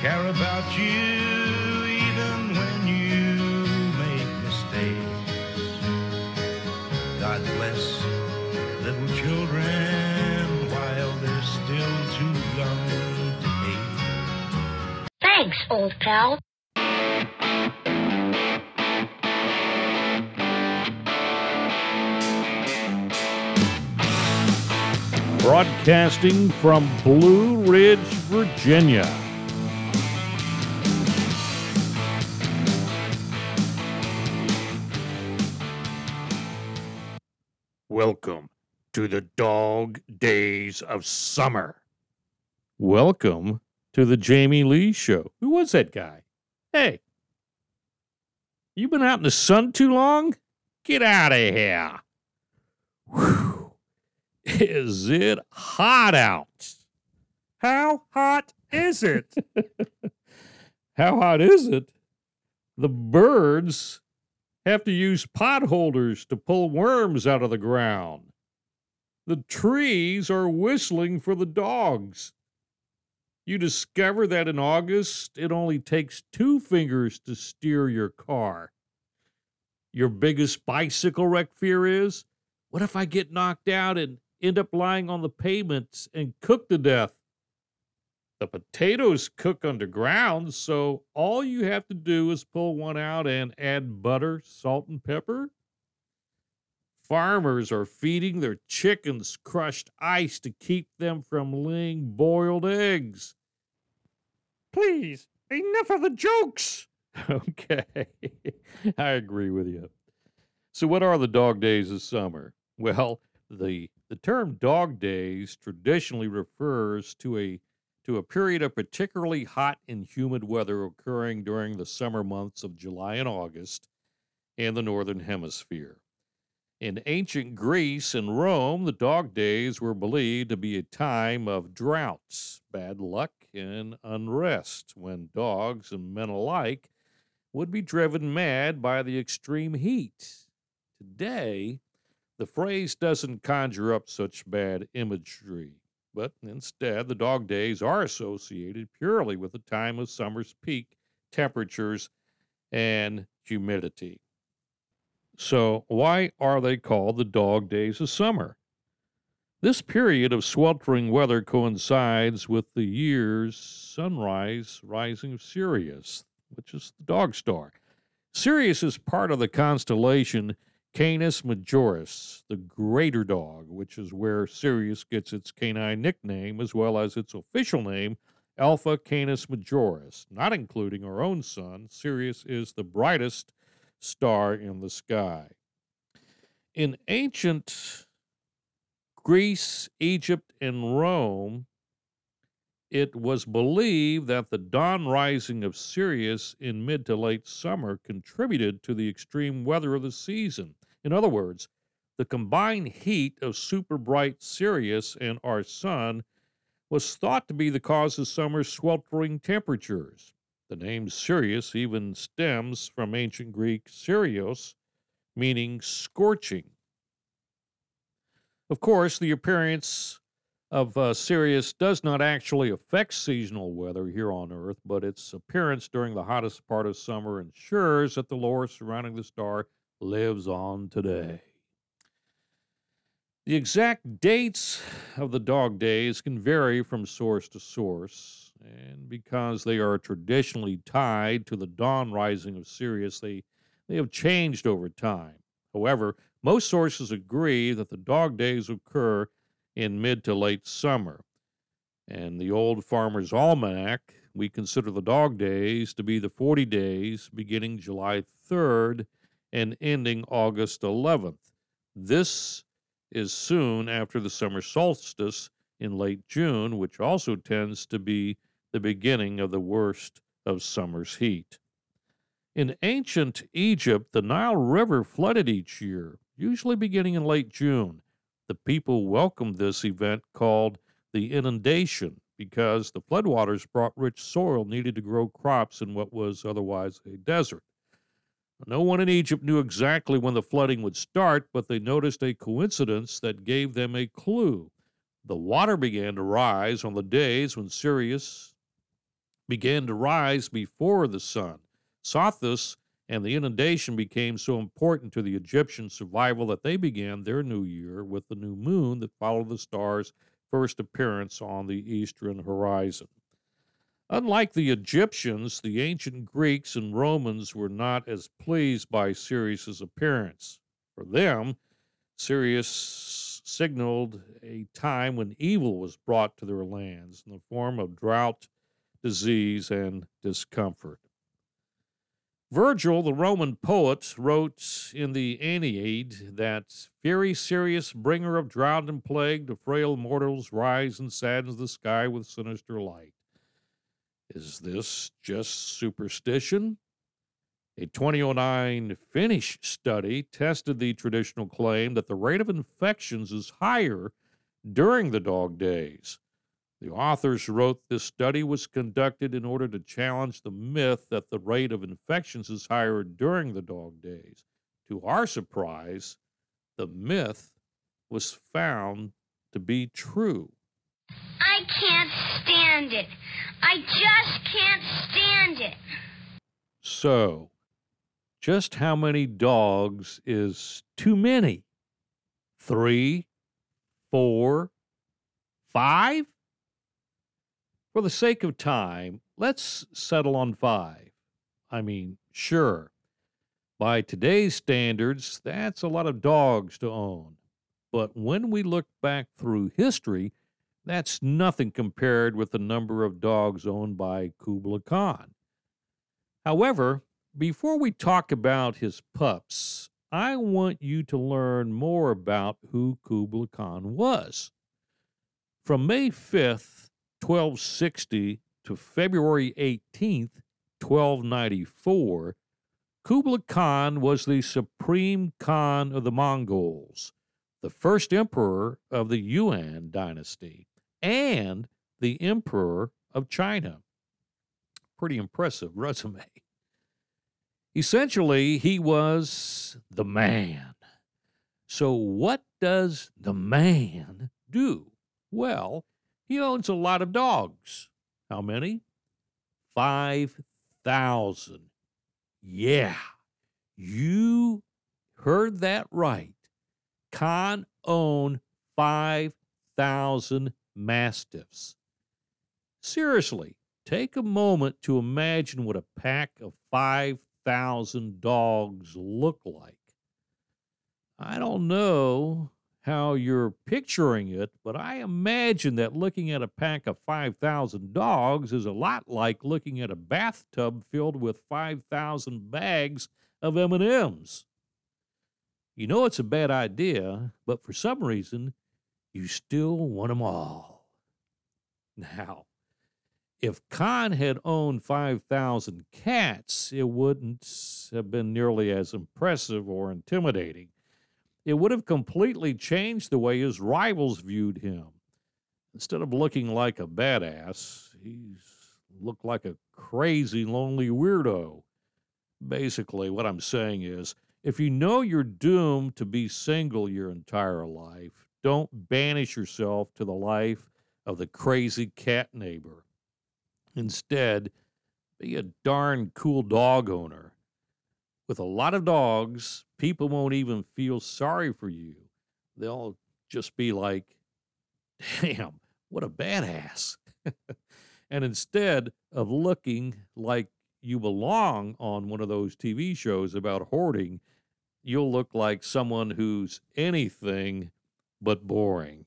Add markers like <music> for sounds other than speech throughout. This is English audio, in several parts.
care about you even when you make mistakes. God bless little children while they're still too young to hate. Thanks, old pal. Broadcasting from Blue Ridge, Virginia. Welcome to the dog days of summer. Welcome to the Jamie Lee Show. Who was that guy? Hey, you been out in the sun too long? Get out of here. Whew. Is it hot out? How hot is it? <laughs> How hot is it? The birds have to use potholders to pull worms out of the ground. The trees are whistling for the dogs. You discover that in August it only takes two fingers to steer your car. Your biggest bicycle wreck fear is what if I get knocked out and end up lying on the pavements and cook to death? The potatoes cook underground, so all you have to do is pull one out and add butter, salt, and pepper. Farmers are feeding their chickens crushed ice to keep them from laying boiled eggs. Please, enough of the jokes. <laughs> Okay, <laughs> I agree with you. So, what are the dog days of summer? Well, the the term dog days traditionally refers to a to a period of particularly hot and humid weather occurring during the summer months of July and August in the northern hemisphere. In ancient Greece and Rome, the dog days were believed to be a time of droughts, bad luck, and unrest when dogs and men alike would be driven mad by the extreme heat. Today, the phrase doesn't conjure up such bad imagery, but instead, the dog days are associated purely with the time of summer's peak temperatures and humidity. So, why are they called the dog days of summer? This period of sweltering weather coincides with the year's sunrise rising of Sirius, which is the dog star. Sirius is part of the constellation Canis Majoris, the greater dog, which is where Sirius gets its canine nickname as well as its official name, Alpha Canis Majoris. Not including our own sun, Sirius is the brightest star in the sky. In ancient Greece, Egypt, and Rome, it was believed that the dawn rising of Sirius in mid to late summer contributed to the extreme weather of the season. In other words, the combined heat of super bright Sirius and our sun was thought to be the cause of summer's sweltering temperatures. The name Sirius even stems from ancient Greek Sirios, meaning scorching. Of course, the appearance of uh, Sirius does not actually affect seasonal weather here on Earth, but its appearance during the hottest part of summer ensures that the lore surrounding the star lives on mm-hmm. today. The exact dates of the dog days can vary from source to source, and because they are traditionally tied to the dawn rising of Sirius, they, they have changed over time. However, most sources agree that the dog days occur in mid to late summer. And the old Farmer's Almanac, we consider the dog days to be the 40 days beginning July 3rd and ending August 11th. This is soon after the summer solstice in late June, which also tends to be the beginning of the worst of summer's heat. In ancient Egypt, the Nile River flooded each year, usually beginning in late June. The people welcomed this event called the inundation because the floodwaters brought rich soil needed to grow crops in what was otherwise a desert. No one in Egypt knew exactly when the flooding would start, but they noticed a coincidence that gave them a clue. The water began to rise on the days when Sirius began to rise before the sun. Sothis and the inundation became so important to the Egyptian survival that they began their new year with the new moon that followed the star's first appearance on the eastern horizon. Unlike the Egyptians, the ancient Greeks and Romans were not as pleased by Sirius's appearance. For them, Sirius signaled a time when evil was brought to their lands in the form of drought, disease, and discomfort. Virgil, the Roman poet, wrote in the Aeneid that fiery Sirius, bringer of drought and plague, to frail mortals rise and saddens the sky with sinister light. Is this just superstition? A 2009 Finnish study tested the traditional claim that the rate of infections is higher during the dog days. The authors wrote this study was conducted in order to challenge the myth that the rate of infections is higher during the dog days. To our surprise, the myth was found to be true. I can't stand it. I just can't stand it. So, just how many dogs is too many? Three, four, five? For the sake of time, let's settle on five. I mean, sure, by today's standards, that's a lot of dogs to own. But when we look back through history, that's nothing compared with the number of dogs owned by Kubla Khan. However, before we talk about his pups, I want you to learn more about who Kubla Khan was. From May 5th, 1260 to February 18th, 1294, Kubla Khan was the supreme Khan of the Mongols, the first emperor of the Yuan dynasty and the Emperor of China. Pretty impressive resume. Essentially, he was the man. So, what does the man do? Well, he owns a lot of dogs. How many? 5,000. Yeah, you heard that right. Khan owned 5,000 mastiffs. Seriously, take a moment to imagine what a pack of 5,000 dogs look like. I don't know how you're picturing it, but I imagine that looking at a pack of 5,000 dogs is a lot like looking at a bathtub filled with 5,000 bags of M&Ms. You know it's a bad idea, but for some reason, you still want them all. Now, if Khan had owned 5,000 cats, it wouldn't have been nearly as impressive or intimidating. It would have completely changed the way his rivals viewed him. Instead of looking like a badass, he looked like a crazy, lonely weirdo. Basically, what I'm saying is if you know you're doomed to be single your entire life, don't banish yourself to the life of the crazy cat neighbor. Instead, be a darn cool dog owner. With a lot of dogs, people won't even feel sorry for you. They'll just be like, damn, what a badass. <laughs> and instead of looking like you belong on one of those TV shows about hoarding, you'll look like someone who's anything but boring.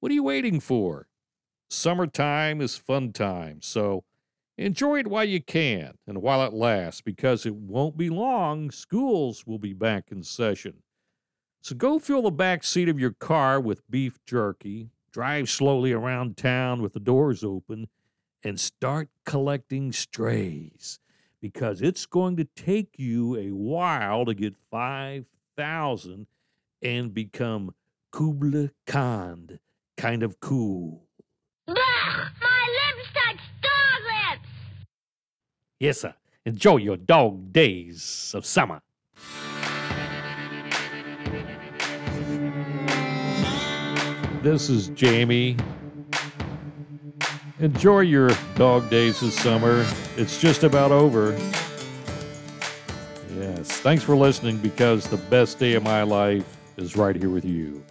What are you waiting for? Summertime is fun time, so enjoy it while you can and while it lasts because it won't be long. Schools will be back in session. So go fill the back seat of your car with beef jerky, drive slowly around town with the doors open, and start collecting strays because it's going to take you a while to get 5,000 and become Kubla Khan kind of cool. Bah! My lips touch dog lips! Yes, sir. Enjoy your dog days of summer. This is Jamie. Enjoy your dog days of summer. It's just about over. Yes. Thanks for listening because the best day of my life is right here with you.